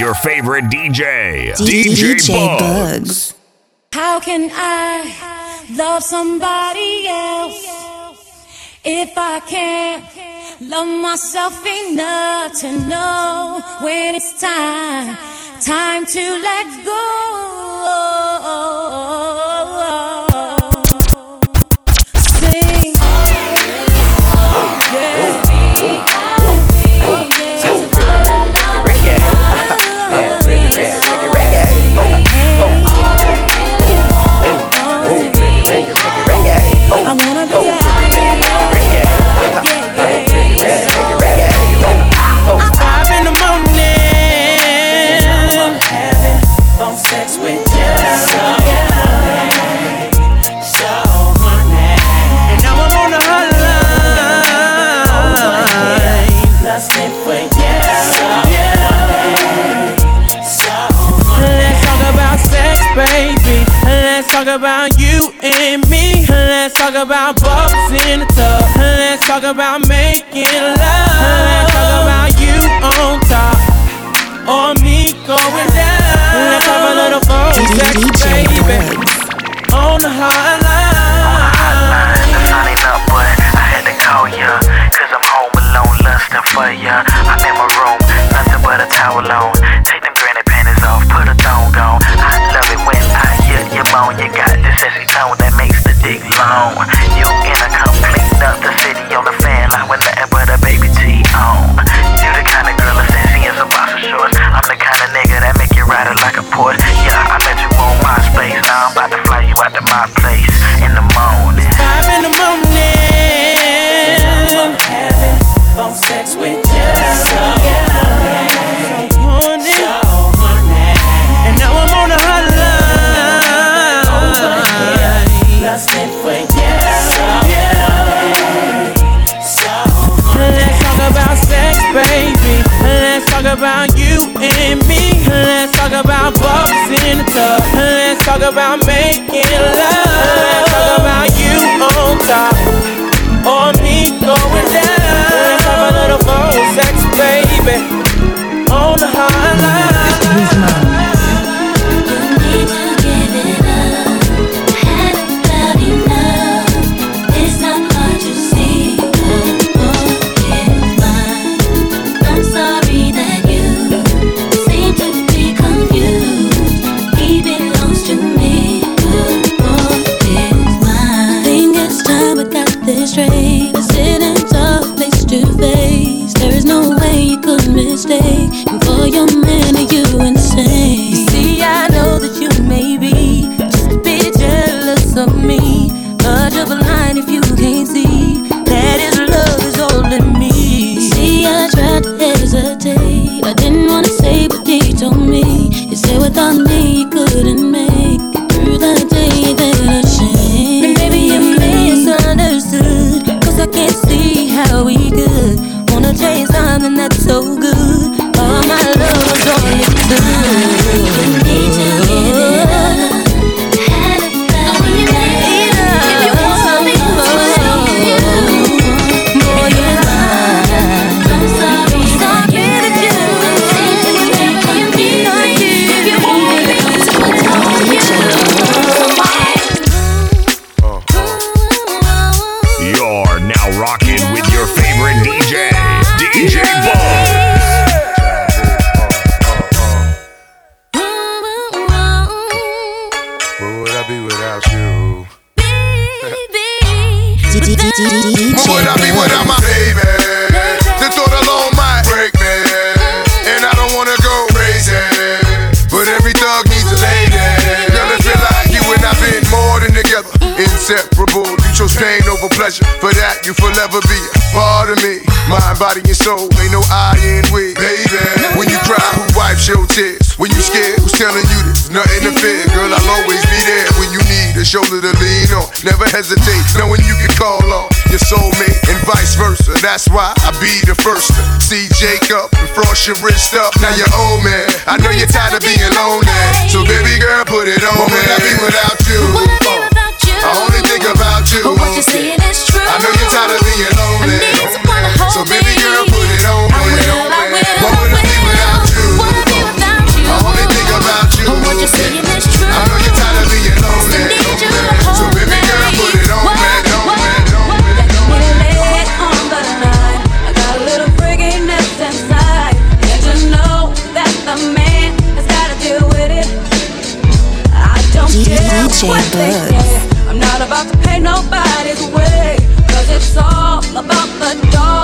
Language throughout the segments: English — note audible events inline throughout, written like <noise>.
your favorite DJ, DJ, DJ Bugs. How can I love somebody else if I can't love myself enough to know when it's time, time to let go? About bubbles in the tub. Let's talk about making love. Let's talk about you on top or me going down. Let's have a little fun, sex, baby, on the hotline. The sun ain't up, Never hesitate, knowing you can call on your soulmate and vice versa. That's why I be the first to see Jacob and frost your wrist up. Now you're old man. I know you're tired of being lonely. So baby girl, put it on. Would I be without you? I only think about you. But what you're saying is true. I know you're tired of being lonely. I need someone to hold so baby girl, put it on. Put what they say. I'm not about to pay nobody's way. Cause it's all about the dog.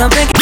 I'm thinking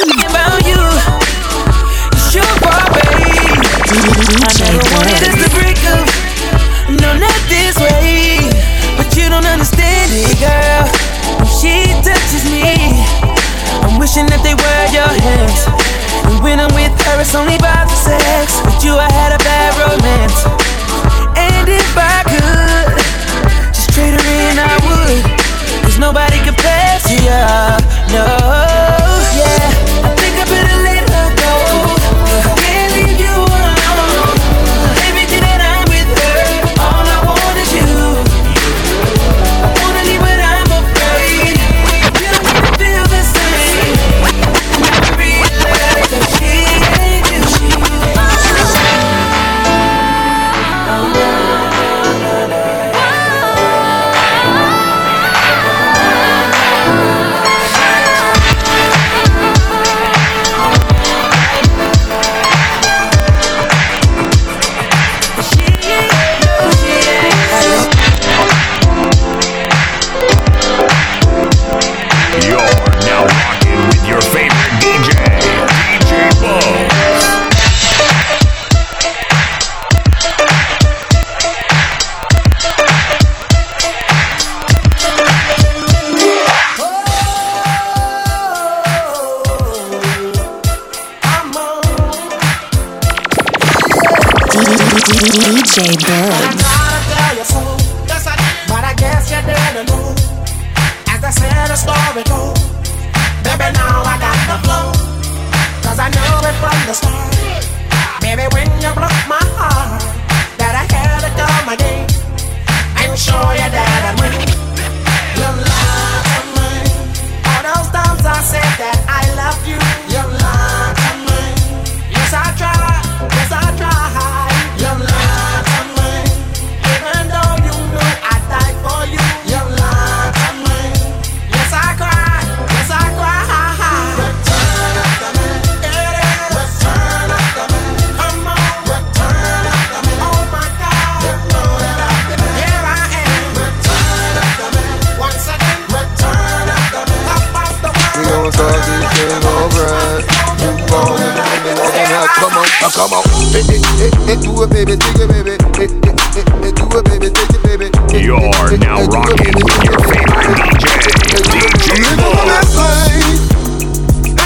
Come on, now come on. Hey, hey, hey, hey, do it, baby, take it, baby. Hey, hey, hey, hey, do it, baby, take it, baby. Hey, You're hey, now hey, rocking with your favorite DJ, hey, DJ Mo. I'm living my best life.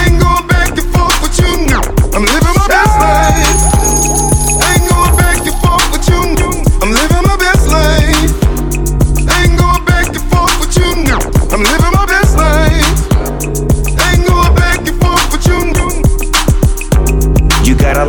Ain't going back and forth with you. I'm living my best life.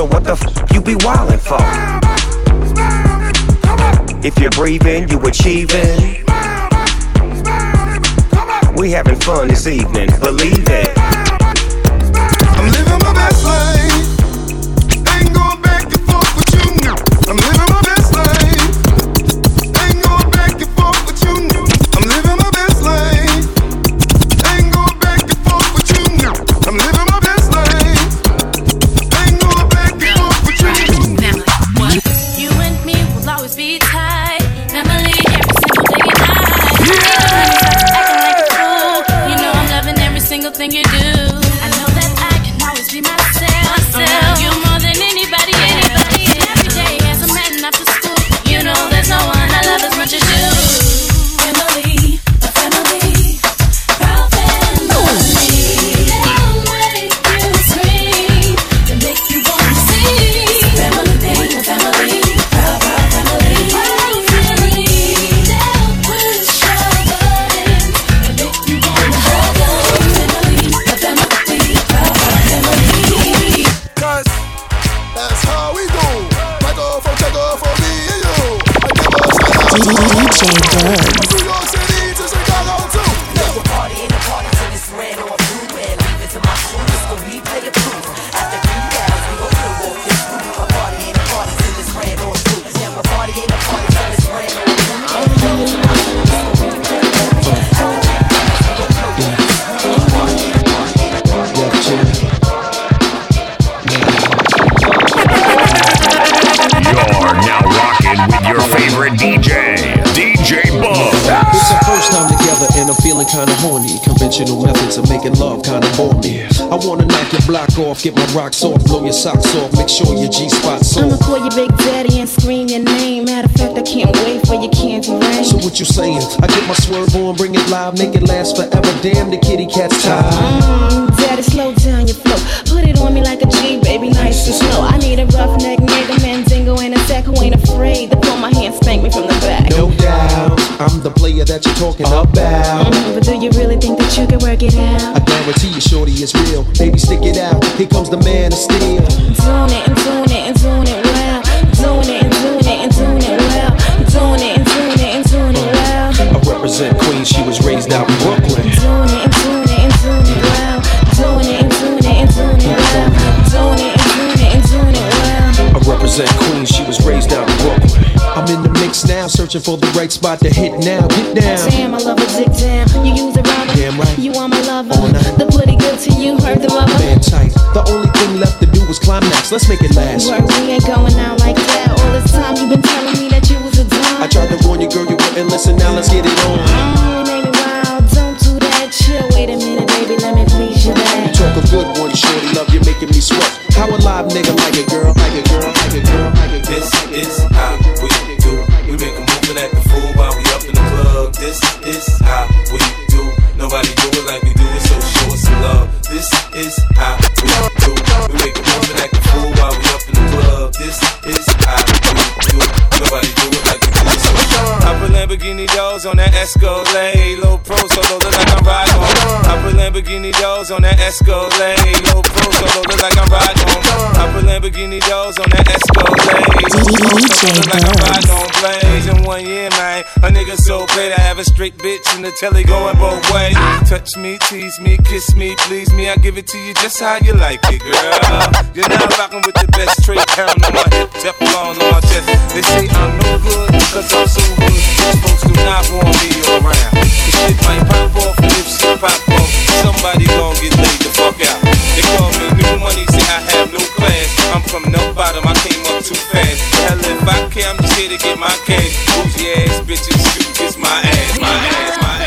So what the f you be wildin' for? If you're breathing, you achieving. We having fun this evening, believe it. Sure your G spot's I'ma call your Big Daddy and scream your name. Matter of fact, I can't wait for your candy rain. So what you saying? I get my swerve on, bring it live, make it last forever. Damn, the kitty cat's tired. Mm, Daddy, slow down your flow. Put it on me like a G, baby, nice and slow. I need a roughneck nigga, Mandingo, and a sack who ain't afraid to pull my hand, spank me from the back. No doubt, I'm the player that you're talking about. Mm, but do you really think that you can work it out? I guarantee you, shorty, is real. Baby, stick it out. Here comes the man of steel. Doing it and doing it and doing it well. Doing it and doing it and doing it well. Doing it and doing it and doing it well. I represent Queens. She was raised out in Brooklyn. Doing it and doing it and doing it well. Doing it and doing it and doing it well. Doing it and doing it and doing it well. I represent Queens. I'm in the mix now, searching for the right spot to hit now. Get down. Damn, I love a dick down. You use a rubber. Damn right. You are my lover. All night. The pretty good to you, heard the mother. Man tight. The only thing left to do was climax. Let's make it last. Work, we ain't going out like that. All this time you been telling me that you was a dime. I tried to warn you, girl, you wouldn't listen. Now let's get it on. You made me wild. Don't do that. Chill. Wait a minute, baby. Let me please you back. Talk a good one, shorty. Love you, making me sweat. How a live nigga like it, girl? Lamborghini doors on that Escalade. Low pro solo look like I'm riding on. I put Lamborghini doors on that Escalade. Low pro solo look like I'm riding on. I put Lamborghini doors on that Escalade. DJ Like I'm riding on in one year, man. A nigga so paid I have a straight bitch in the telly going both ways. Touch me, tease me, kiss me, please me. I give it to you just how you like it, girl. You're now rocking with the best pound on my hip, Teflon on my chest. They say I'm no good because I'm so good. Folks do not want me around. This shit might pop off and if shit pop off, somebody gon' get laid the fuck out. They call me new money, say I have no class. I'm from no bottom, I came up too fast. Hell, if I care, I'm just here to get my cash. Bougie ass bitches, you kiss my ass, my ass, my ass,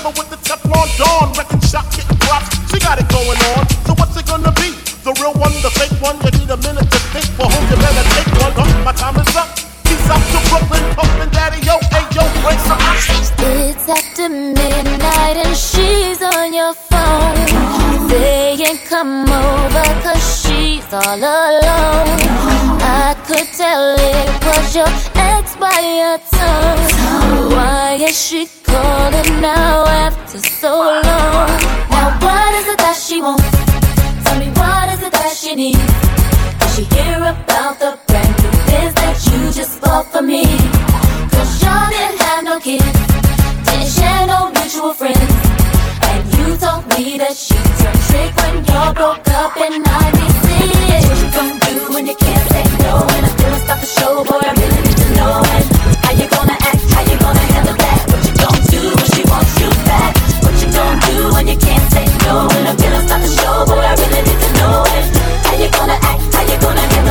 flavor with the Teflon Don. Wrecking shop, getting props. She got it going on. So what's it gonna be? The real one, the fake one? You need a minute to think. Well, who you better take one? Huh? My time is up. To Brooklyn, daddy yo, hey yo, some ice. It's after midnight and she's on your phone. Saying come over cause she's all alone. I could tell it was your ex by your tone. Why is she calling now after so long? Now what is it that she wants? Tell me what is it that she needs? Did she hear about the just bought for me? Cause y'all didn't have no kids, didn't share no mutual friends. And you told me that she turned trick when y'all broke up and in 96. What you gonna do when you can't say no? And I feel stop the show, boy, I really need to know. And how you gonna act, how you gonna handle that? What you gonna do when she wants you back? What you gonna do when you can't say no? And I feel stop the show, boy, I really need to know. And how you gonna act, how you gonna handle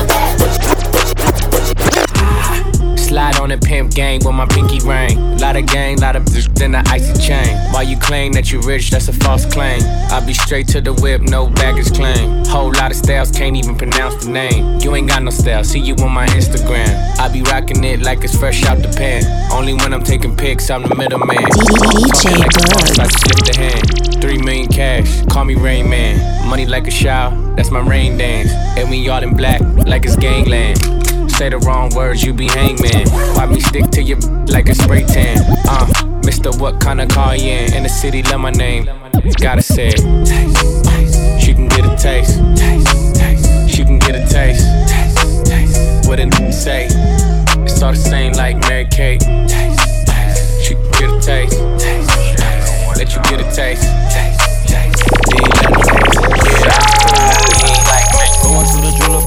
Slide on the pimp gang with my pinky ring. Lot of gang, lot of then the icy chain. While you claim that you rich, that's a false claim. I be straight to the whip, no baggage claim. Whole lot of styles, can't even pronounce the name. You ain't got no style, see you on my Instagram. I be rocking it like it's fresh out the pan. Only when I'm taking pics, I'm the middleman. DJ like a boss, I slip the hand. Three million cash, call me Rain Man. Money like a shower, that's my rain dance. And we all in black, like it's gangland. Say the wrong words, you be hangman. Why me stick to you like a spray tan? Uh, Mister, what kind of car you in? In the city, love my name. Gotta say it. Taste, taste. She can get a taste. Taste. She can get a taste. What a n- say? It's all the same like Mary Kate. She can get a taste. Let you get a taste. Taste, taste. Then you let her taste. Yeah. Going to the jeweler,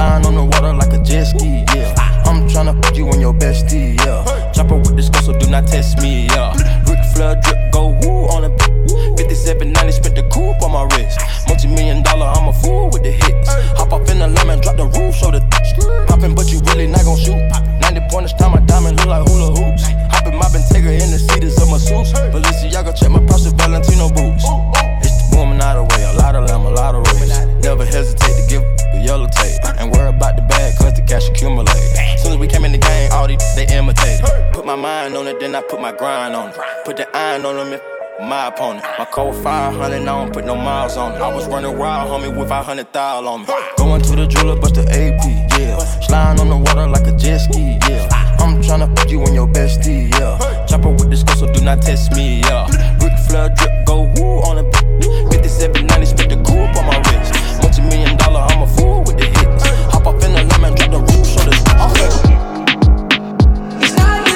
Sliding on the water like a jet ski, yeah. I'm tryna put you on your bestie, yeah. Chopper with this gun, so do not test me, yeah. Ric Flair drip, go woo on a 5790, spent the coupe on my wrist. Multi million dollar, I'm a fool with the hits. Hop off in the lemon, drop the roof, show the poppin', but you really not gon' shoot. 90 pointers, time my diamond look like hula hoops. Hoppin' my Bentayga in the seats of my suits. Balenciaga, check my price of Valentino boots. It's the woman out of way, a lot of lamb, a lot of race. Never hesitate to give a yellow tape. And worry about the bag, cause the cash accumulate. Soon as we came in the game, all these, they imitated. Put my mind on it, then I put my grind on it. Put the iron on them my opponent. My code 500, I don't put no miles on it. I was running wild, homie, with 500 thou on me. Going to the jeweler, bust the AP, yeah. Sliding on the water like a jet ski, yeah. I'm tryna put you on your bestie, yeah. Chopper with this gun, so do not test me, yeah. Ric Flair drip, go woo on a 5790, spit the coupe on my I'm a fool with the hits. Hop off in the lemon, drop the roof, show the. Okay. It's not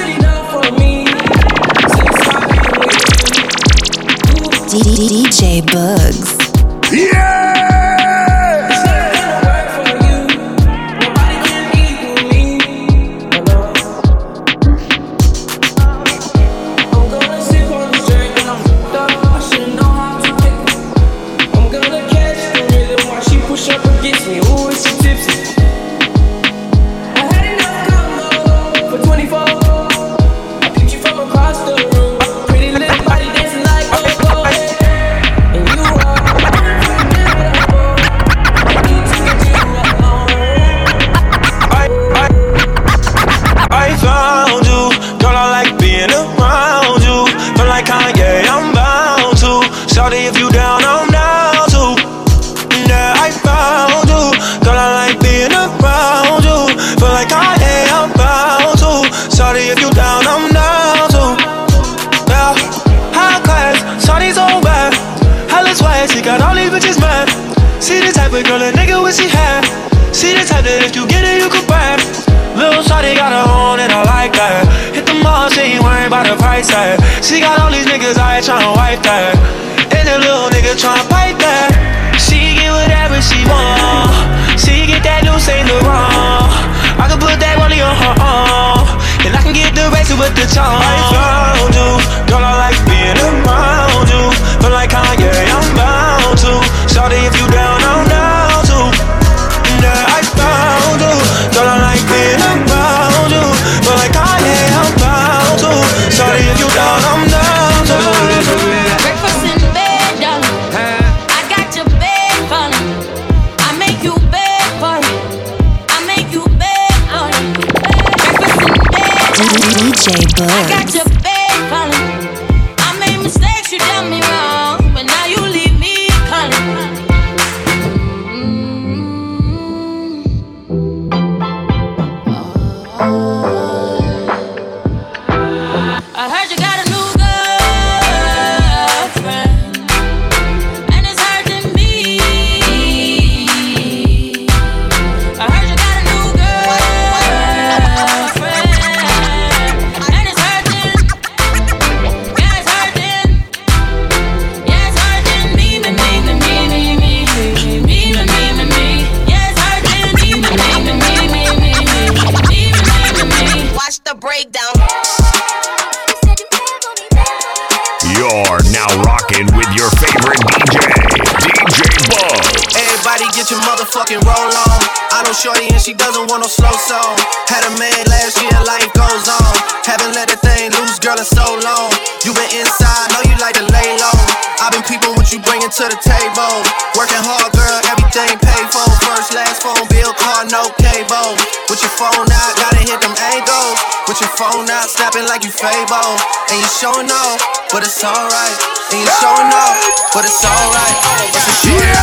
you bringing to the table. Working hard, girl, everything paid for. First, last phone bill, car, no cable. With your phone out, gotta hit them angles. With your phone out, snapping like you Fable. And you showing off, but it's alright. And you showing off, but it's alright. It's a life.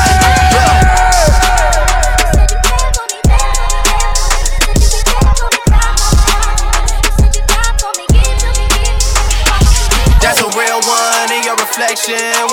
Yeah.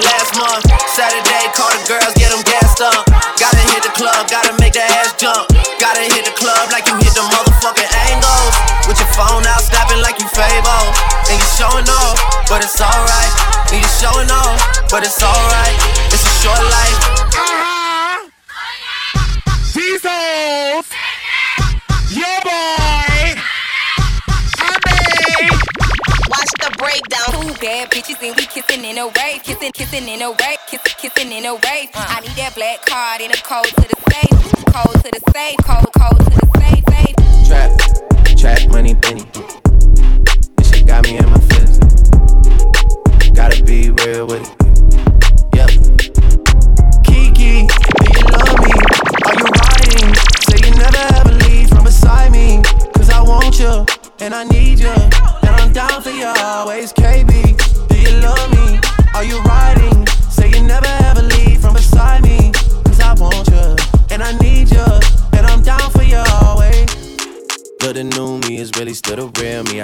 last month. Saturday, call the girls, get them gassed up. Gotta hit the club, gotta make that ass jump. Gotta hit the club like you hit the motherfucking angles. With your phone out, snapping like you Fable. And you showing off, but it's alright. And you showing off, but it's alright. It's a short life. Uh-huh. Jesus! Your breakdown. Two bad bitches and we kissing in a wave, kissing, kissing in a wave, kissing, kissing in a wave. Uh. I need that black card in a code to the safe, code to the safe, code, code to the safe, safe. Trap, trap money, Benny. This shit got me in my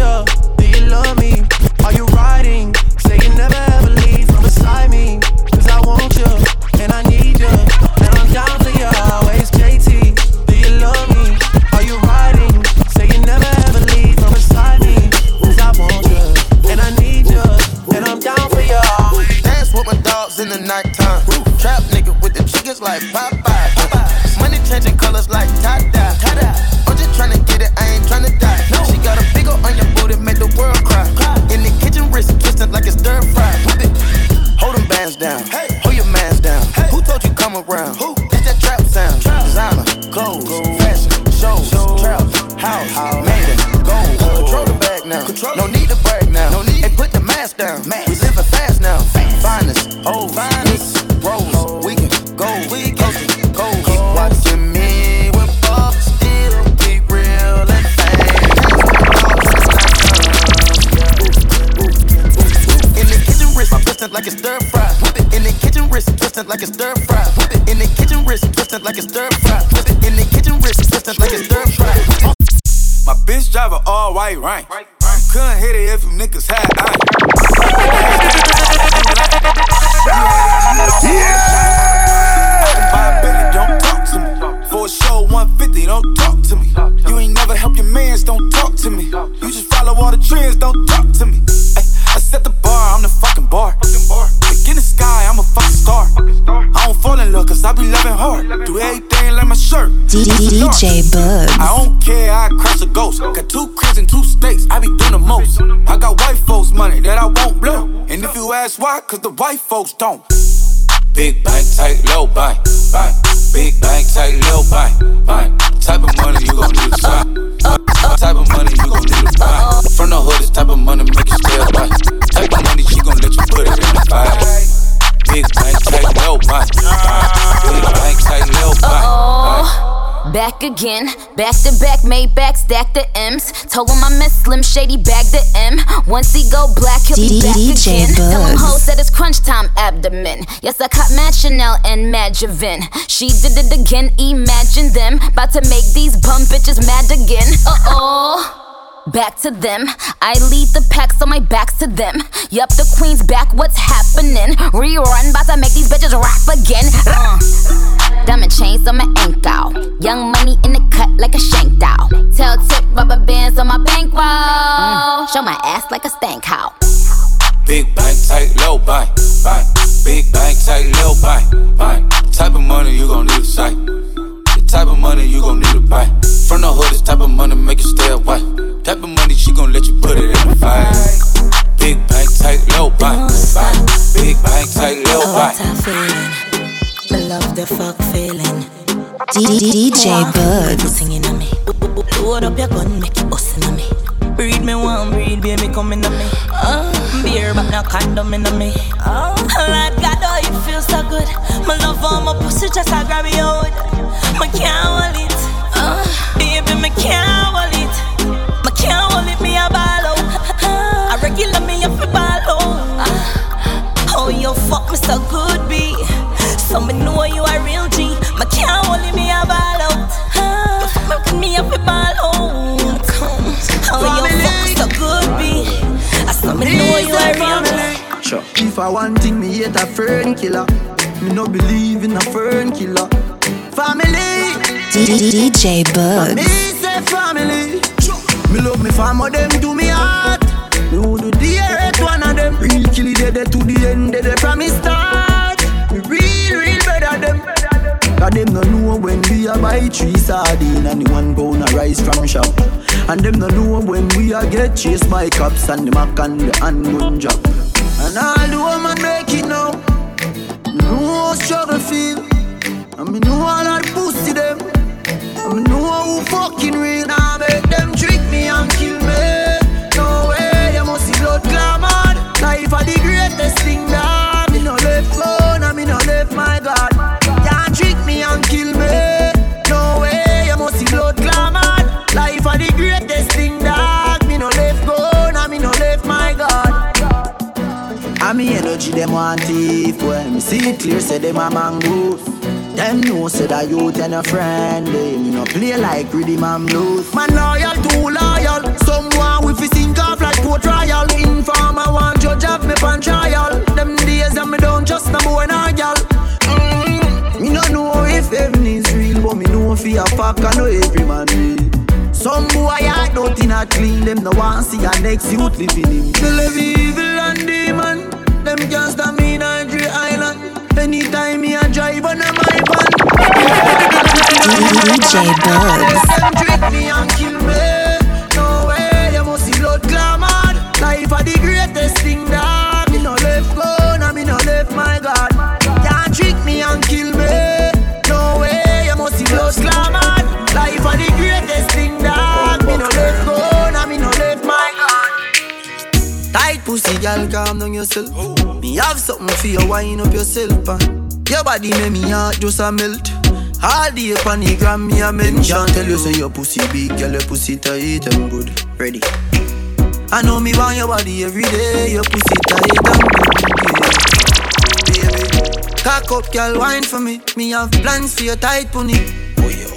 Risha, do you love me? Are you riding? Say you never ever leave from beside me. Cause I want you, and I need you. And I'm down for you always, JT. Do you love me? Are you riding? Say you never ever leave from beside me. Cause I want you, and I need you. And I'm down for you always. Dance with my dogs in the nighttime. Trap nigga with the chickens like Popeye. Money changing colors like Tada. Hold them bands down. Hold your mans down. Who told you come around? Who? That's that trap sound. Designer, clothes, fashion, shows, trap, house, made it, gold. Control the bag now. No need to brag now. No need. Hey, put the mask down. We living fast now. Finest, old, finest, rose. We can go, we can go. Keep watching me with Bob. Still be real and In the kitchen, wrist twisted like it's stir fry. Wrist twisted like it's stir fry. Whip it in the kitchen, wrist twisted like it's stir fry. Whip it in the kitchen, wrist twisted like it's stir fry. My bitch drive a all white rank. couldn't hit it if you niggas had iron. Yeah! Don't talk to me. For a show 150, don't talk to me. You ain't never help your mans, don't talk to me. You just follow all the trends, don't talk to me. Ay, I set the bar, I'm the fucking bar. Like in the sky, I'm a fucking star. I don't fall in love, cause I be loving hard. Do everything like my shirt. DJ Bugs. I don't care, I crash a ghost. Got two cribs and two states, I be doing the most. I got white folks' money that I won't blow. And if you ask why, cause the white folks don't. Big bank, tight, low bank, bank. Big bank, tight, low bank, bank. Type of money you gon' need to sign. Type of money you gon' need to buy. From the hood, this type of money make you stay up. Type of money she gon' let you put it in the bag. Big bank, tight, low bank, Big bank, tight, low bank. Oh, back again, back to back, made back, stack the M's. Told him I miss Slim Shady, bag the M. Once he go black, he'll be back DJ again. Tell him Bugs. hoes that it's crunch time abdomen. Yes, I caught Mad Chanel and Mad Javin. She did it again, imagine them. About to make these bum bitches mad again. Uh oh. Back to them. I lead the pack, so my back's to them. Yup, the queen's back, what's happening? Rerun, bout to make these bitches rap again. Uh. Diamond chains on my ankle. Young money in the cut like a shank doll. Tail tip rubber bands on my bankroll. Show my ass like a stank cow. Big bank, tight, low bank, bank. Big bank, tight, low bank, bank. Type of money you gon' need to sight. The type of money you gon' need to buy. From the hood, this type of money make you stay away. Type of money she gon' let you put it in the fight. Big bank, tight, low bank, bank. Big bank, tight, low bank. What feeling. Me love the fuck feeling. DJ Bugs. Singing on me. Load up your gun, make it bust in me. Breed me one, breed baby coming on me. Uh, beer but no condom in me. Oh, Lord God, oh it feels so good. My love on my pussy just I grab you out. Me can't hold it. Uh, baby, me can't hold it. So good, B. So me know you a real G. Me can't hold it, me a ball out. You fuck me me up a ball out. Oh, you fuck so good, B. I saw me know you a real G. Sure. If I want thing, me hate a fern killer. Me no believe in a fern killer. Family. DJ Bugs. Me say family. Me love me family, them to me heart. Me would do Real killy dead to the end, dead from me start. Me real, real better them. Cause them no know when we a buy three sardine and the of rice from shop. And them no know when we a get chased by cops and the mac and the handgun job. And all the woman make it now. How struggle feel. And me know all that pussy them. And me know who fucking real. Now make them trick me and kill me. Are the greatest thing that me no left phone and me no left my God. Can't trick me and kill me. No way, you must see blood glamour. Life are the greatest thing that me no left gone and me no left my God. And me energy them want thief When me see it clear say them a mongoose Them know say that youth and a friend They me no play like rhythm and blues Man loyal, too loyal Someone with fi sink off like poor trial Informer want judge of me pan trial. Them days and me don't trust no boy nor gal mm, Me no know if heaven is real But me know fi a fuck I know every man real some boy I in a clean Them no want see a next youth living in. They live evil and demon Them can't stop me in a Dre Island. Anytime me a drive on a my van. <laughs> DJ Bugs. Girl, calm down yourself. Me have something for you, wind up yourself. Uh. Your body make me heart just a melt. All day on the gram, me a mention. Tell you say your pussy big, girl, your pussy tight and good. Ready? I know me want your body every day. Your pussy tight and good. Yeah. Baby, cock up, girl, wine for me. Me have plans for your tight pony.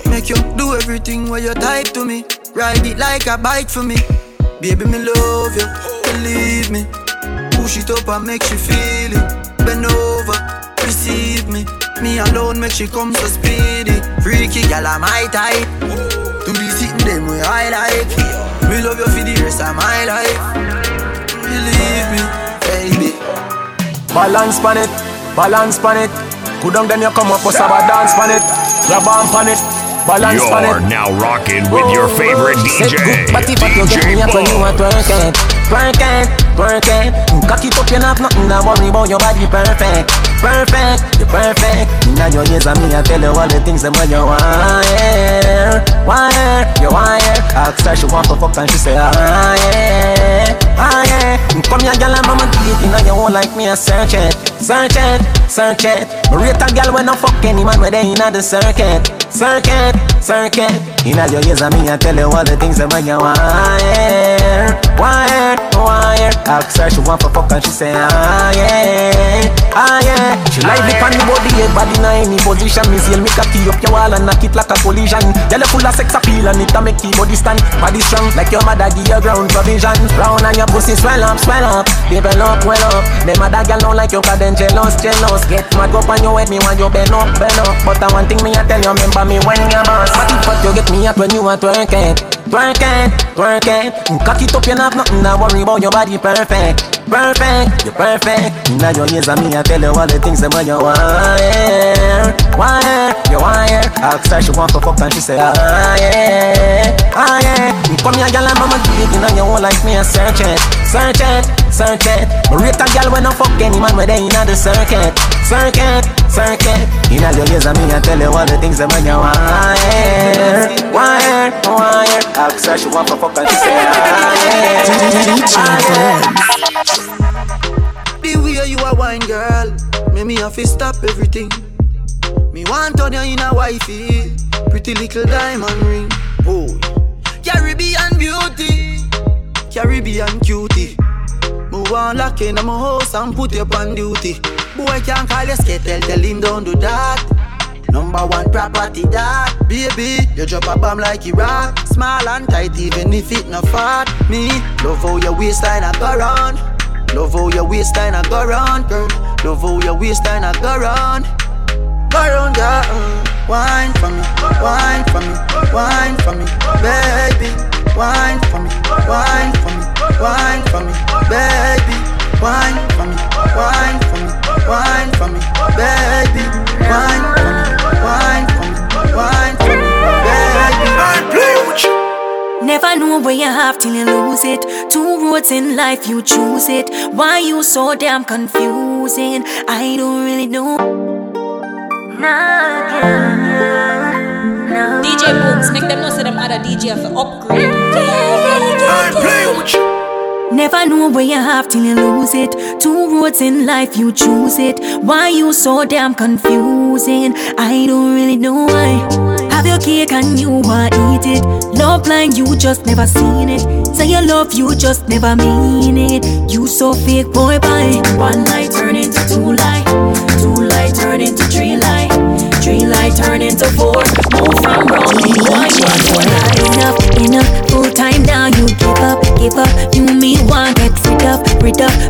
Make you do everything where you type to me. Ride it like a bike for me. Baby, me love you, believe me. Push it up and make she feel it. Bend over, receive me. Me alone make she come so speedy. Freaky gal, I'm my type. To be sitting them way I like. Me We love you for the rest of my life. Believe me, baby. Balance pan it, balance pan it. Put down then you come up, bust have a dance pan it. You bomb pan it, balance pan You're it. now rocking with your oh, favorite DJ, But if you get me DJ up when you Bo. are twerking, twerking, twerking. Cock it up, you not nothing to worry about. Your body perfect, perfect, you perfect. Inna your ears and me, I tell you all the things that you wire, wire, you wire. Ask her she want to fuck and she say ah yeah, ah yeah. Come here, girl, and mama deep inna your hole like me, I search it, search it, search it. Me rate a girl when I fuck any man where they inna the circuit, circuit, circuit. Inna your ears and me, I tell you all the things that you wire, wire, wire. Ask her she want to fuck and she say ah yeah, ah yeah. She it on the body, head in any position. Me seal me cocky up your wall and knock it like a collision. You full of sex appeal and it a make your body stand. Body strong like your mother give you ground provision. Round and your pussy swell up, swell up, develop, well up. Them other girl don't like you 'cause them jealous, jealous. Get mad up on your head, me want you bend up, bend up. But I one thing me I tell you, remember me when you're boss. But if you get me up when you are twerking, twerking, twerking. Cock it up, you not nothing to worry about. Your body perfect, perfect, you perfect. Inna your ears and me I tell you all the things that when you wire, wire, you wire. Ask her she want to fuck and she say ah yeah, ah yeah. Come here, girl, and mama deep inna your hole like me I search it, search it, search it. Me rate a girl when I fuck any man where they inna the circuit, circuit, circuit. Inna your ears and me I tell you all the things that when you wire, wire, wire. Ask her she want to fuck and she say yeah, yeah. The way you a wine, girl, make me have to stop everything. Me want turn you in a wifey, pretty little diamond ring. Oh, Caribbean beauty, Caribbean cutie. Move on lock in my house and put you on duty. Boy can't call you skittle, tell him don't do that. Number one property that Baby, you drop a bomb like Iraq. Small and tight even if it not fat. Me, love how your waistline a go round. Love how your waistline a go round, girl. Love how your waistline a go round. Go round, girl mm. Wine for me, wine for me, wine for me Baby, wine for me, wine for me, wine for me Baby, wine for me, wine for me, wine for me Baby, wine for me, wine for me, wine for me Baby, I play with you Never know where you have till you lose it. Two roads in life, you choose it. Why you so damn confusing? I don't really know. DJ Booms, make them know say them other DJ have to upgrade. Never know where you have till you lose it. Two roads in life, you choose it. Why you so damn confusing? I don't really know why. Have your cake and you want eat it. Love blind, you just never seen it. Say you love, you just never mean it. You so fake, boy, bye. One light turn into two light. Two light turn into three light. Three light turn into four. Move from wrong, are four light. Enough, enough, full time now. You give up, give up.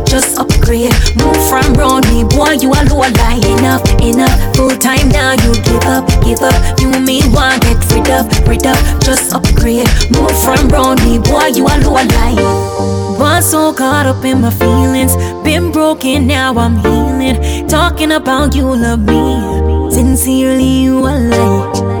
Just upgrade. Move from me boy, you are low light. Enough, enough, full time now. You give up, give up. You me want get rid up, rid up. Just upgrade. Move from me boy, you are low light. Was so caught up in my feelings. Been broken, now I'm healing. Talking about you love me. Sincerely, you are lying.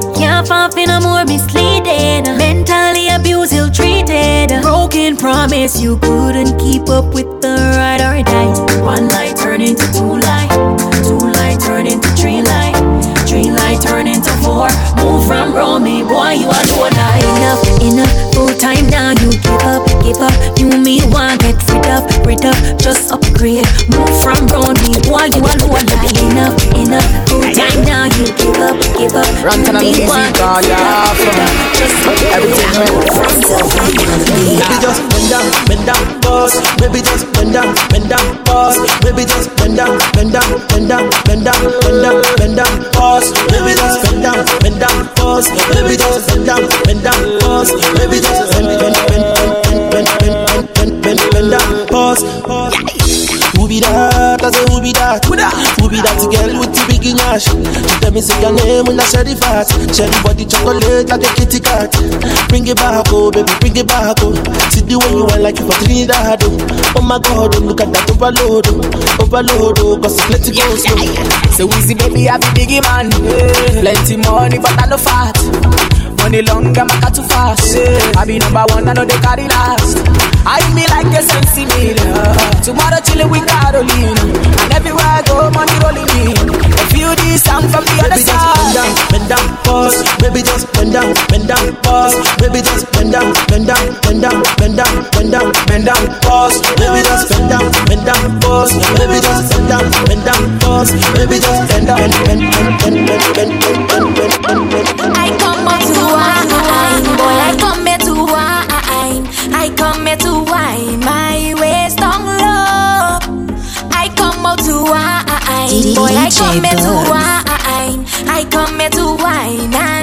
Can't fall for no more misleading. Mentally abused, ill treated. Broken promise you couldn't keep up with the right or die. One light turn into two light. Two light turn into three light. Three light turn into four. Move from Romy, boy, you are low light. Enough, enough, full time now. You give up, give up. You me want get rid up, rid up. Just upgrade. Move from Romy, boy, you low light. Enough, enough, full time now. You give up, give up. Run to the You me music, want call get ya rid up, Just Everything Baby just bend down, bend down, pause. Baby just bend down, bend down, pause. Baby just bend down, bend down, bend down, bend down, bend down, bend down, pause. Baby just bend down, bend down, pause. Baby just bend down, bend down, pause. Baby just bend, bend, bend, bend, bend, bend, bend, bend, bend, bend that pause. Who be that? I say who be that? Who be that girl with the big ass? She tell me say your name when I share the fat. Share the body chocolate like a kitty cat. Bring it back, oh baby, bring it back, oh. See the way you are like you for Trinidad, oh. Oh my God, oh look at that overload, oh. Overload, oh, cause it's plenty yeah, goes, yeah, yeah. So easy, baby, I be biggie man. Plenty money, but I no fat. Money long, I'm a cut too fast. I be number one, I know they carry last. I me like a sensi Tomorrow chilling with Caroline. And everywhere I go, money rolling in. I feel this, I'm from the other side. Bend down, bend down, pause. Baby, just bend down, bend down, pause. Baby, just bend down, bend down, bend down, bend down, bend down, bend down, pause. Baby, just bend down, bend down, pause. Baby, just bend down, bend down, pause. Baby, just bend down, bend, bend, bend, bend, bend, bend, bend, bend, bend, bend. I come on to I, boy, I come come here to wind my waist on low. I come out to wine, boy. I come here to wine. I come here to wine.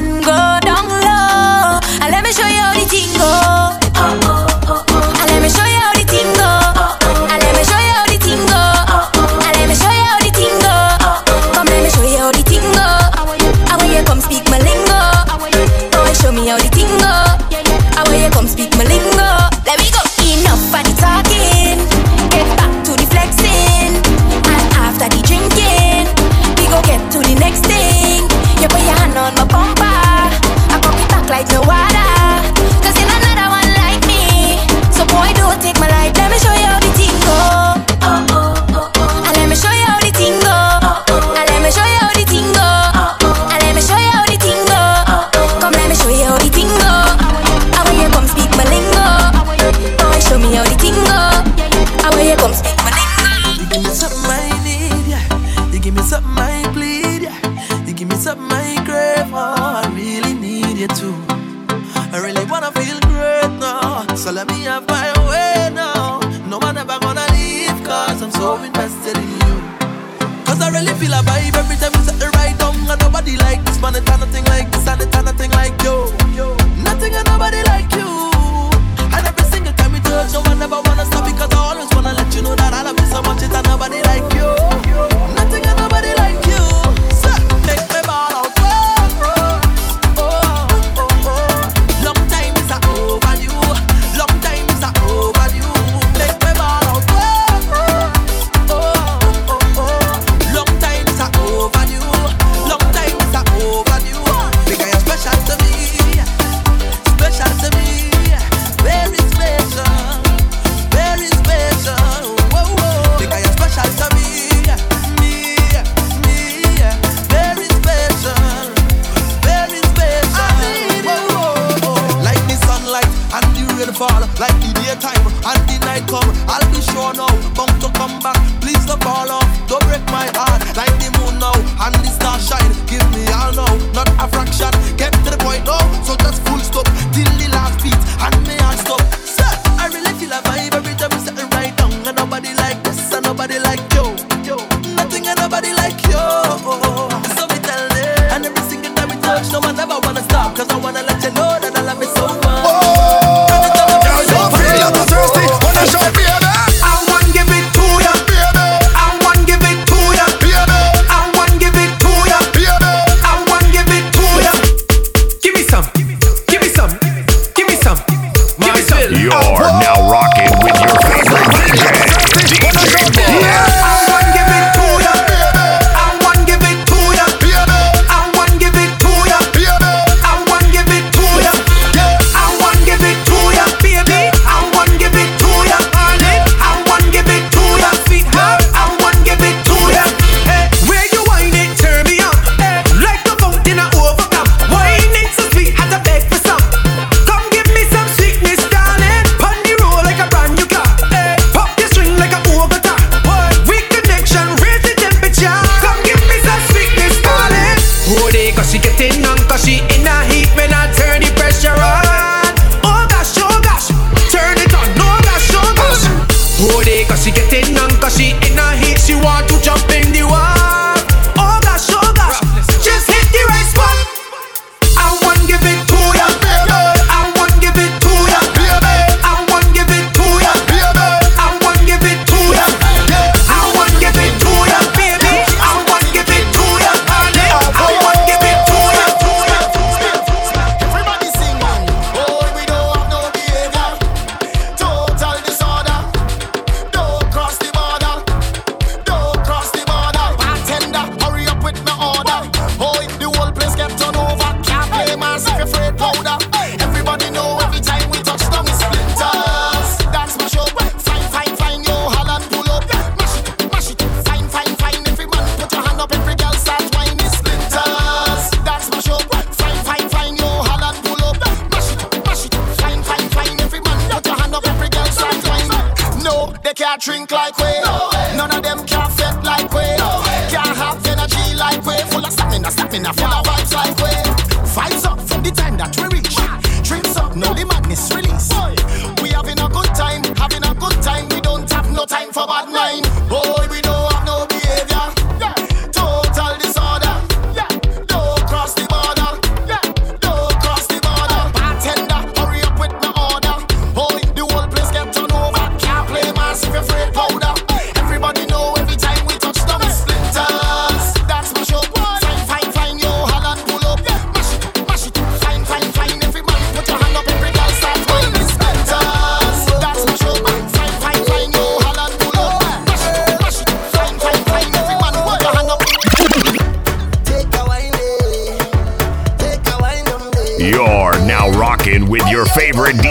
Hybrid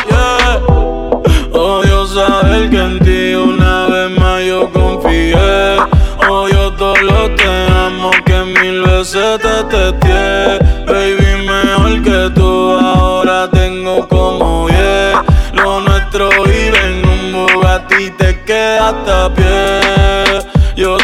hasta pie. Yo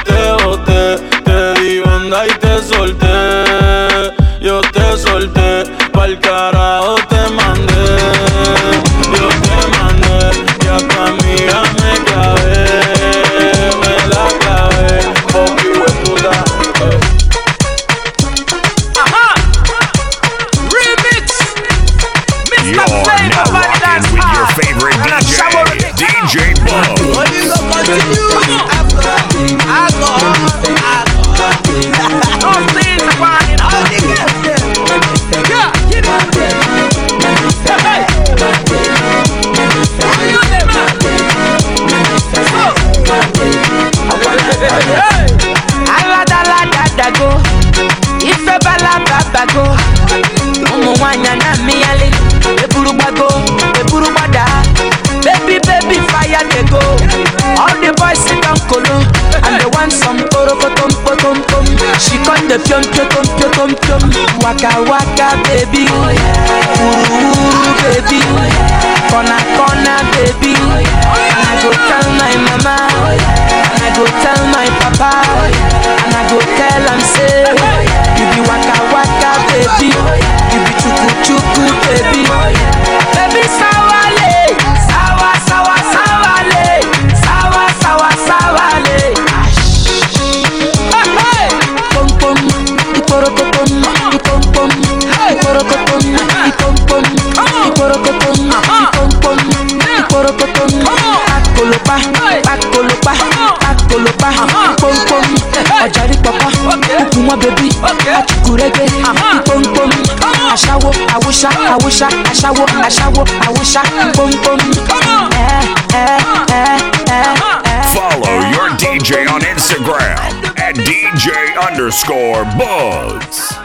aṣáwó aṣáwó àwòṣá pọ́npọ́n. Follow your DJ on Instagram at DJ underscore Buds.